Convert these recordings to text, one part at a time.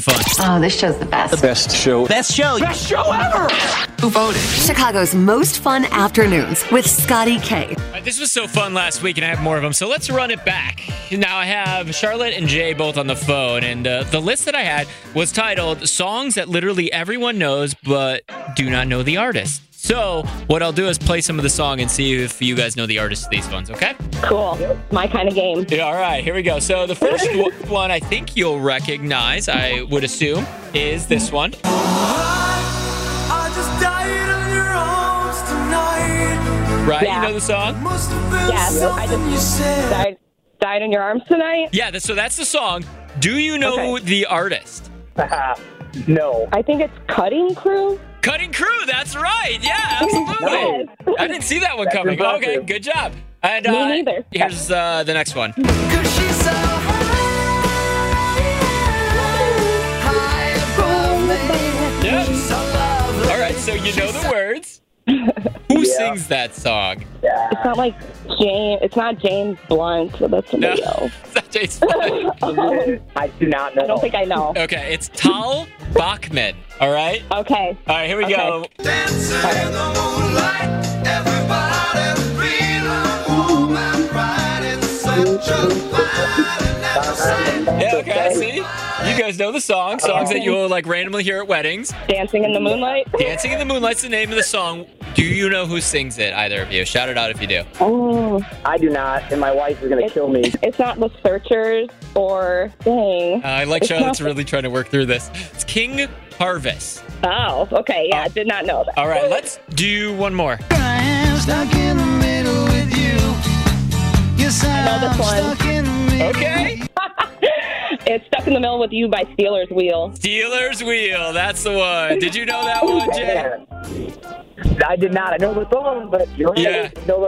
Fun. Oh, this show's the best. The best show. Best show. Best show ever. Who voted? Chicago's most fun afternoons with Scotty K. Uh, This was so fun last week, and I have more of them. So let's run it back. Now I have Charlotte and Jay both on the phone, and uh, the list that I had was titled "Songs that literally everyone knows but do not know the artist." So what I'll do is play some of the song and see if you guys know the artist of these ones. Okay? Cool. My kind of game. Yeah, all right, here we go. So the first one I think you'll recognize, I would assume, is this one. Right? Yeah. You know the song? Yes, I just died, died in your arms tonight. Yeah, th- so that's the song. Do you know Okay. the artist? Uh, no. I think it's Cutting Crew. Cutting Crew, that's right. Yeah, absolutely. Yes. I didn't see that one That's coming. impressive. Okay, good job. And Me uh, neither. here's uh, the next one. Yep. All right, so you know the words. Who sings that song? It's not like James. It's not James Blunt. So that's No, somebody else. it's not James Blunt. Um, I do not know. I don't think I know. Okay, it's Tal Bachman. All right. Okay. All right, here we Okay. go. Yeah, okay, see? You guys know the song. Songs that you'll like randomly hear at weddings. Dancing in the Moonlight. Dancing in the Moonlight's the name of the song. Do you know who sings it, either of you? Shout it out if you do. Oh, I do not, and my wife is going to kill me. it's not The Searchers or dang. Uh, I like It's Charlotte's not- really trying to work through this. It's King Harvest. Oh, okay. Yeah, I did not know that. All right, let's do one more. I know this one. Okay. It's Stuck in the Middle with You by Stealers Wheel. Stealers Wheel. That's the one. Did you know that one, Jay? I did not. I know the song, but you're right. Yeah. Didn't know,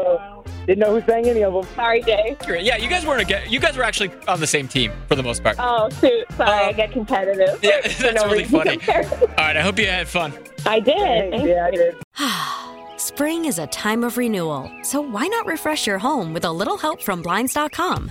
the, didn't know who sang any of them. Sorry, Jay. Yeah, you guys weren't again. You guys were actually on the same team for the most part. Oh, shoot. Sorry, Uh, I get competitive. yeah, that's no really funny. All right, I hope you had fun. I did. Thank Yeah, I did. Spring is a time of renewal, so why not refresh your home with a little help from Blinds.com?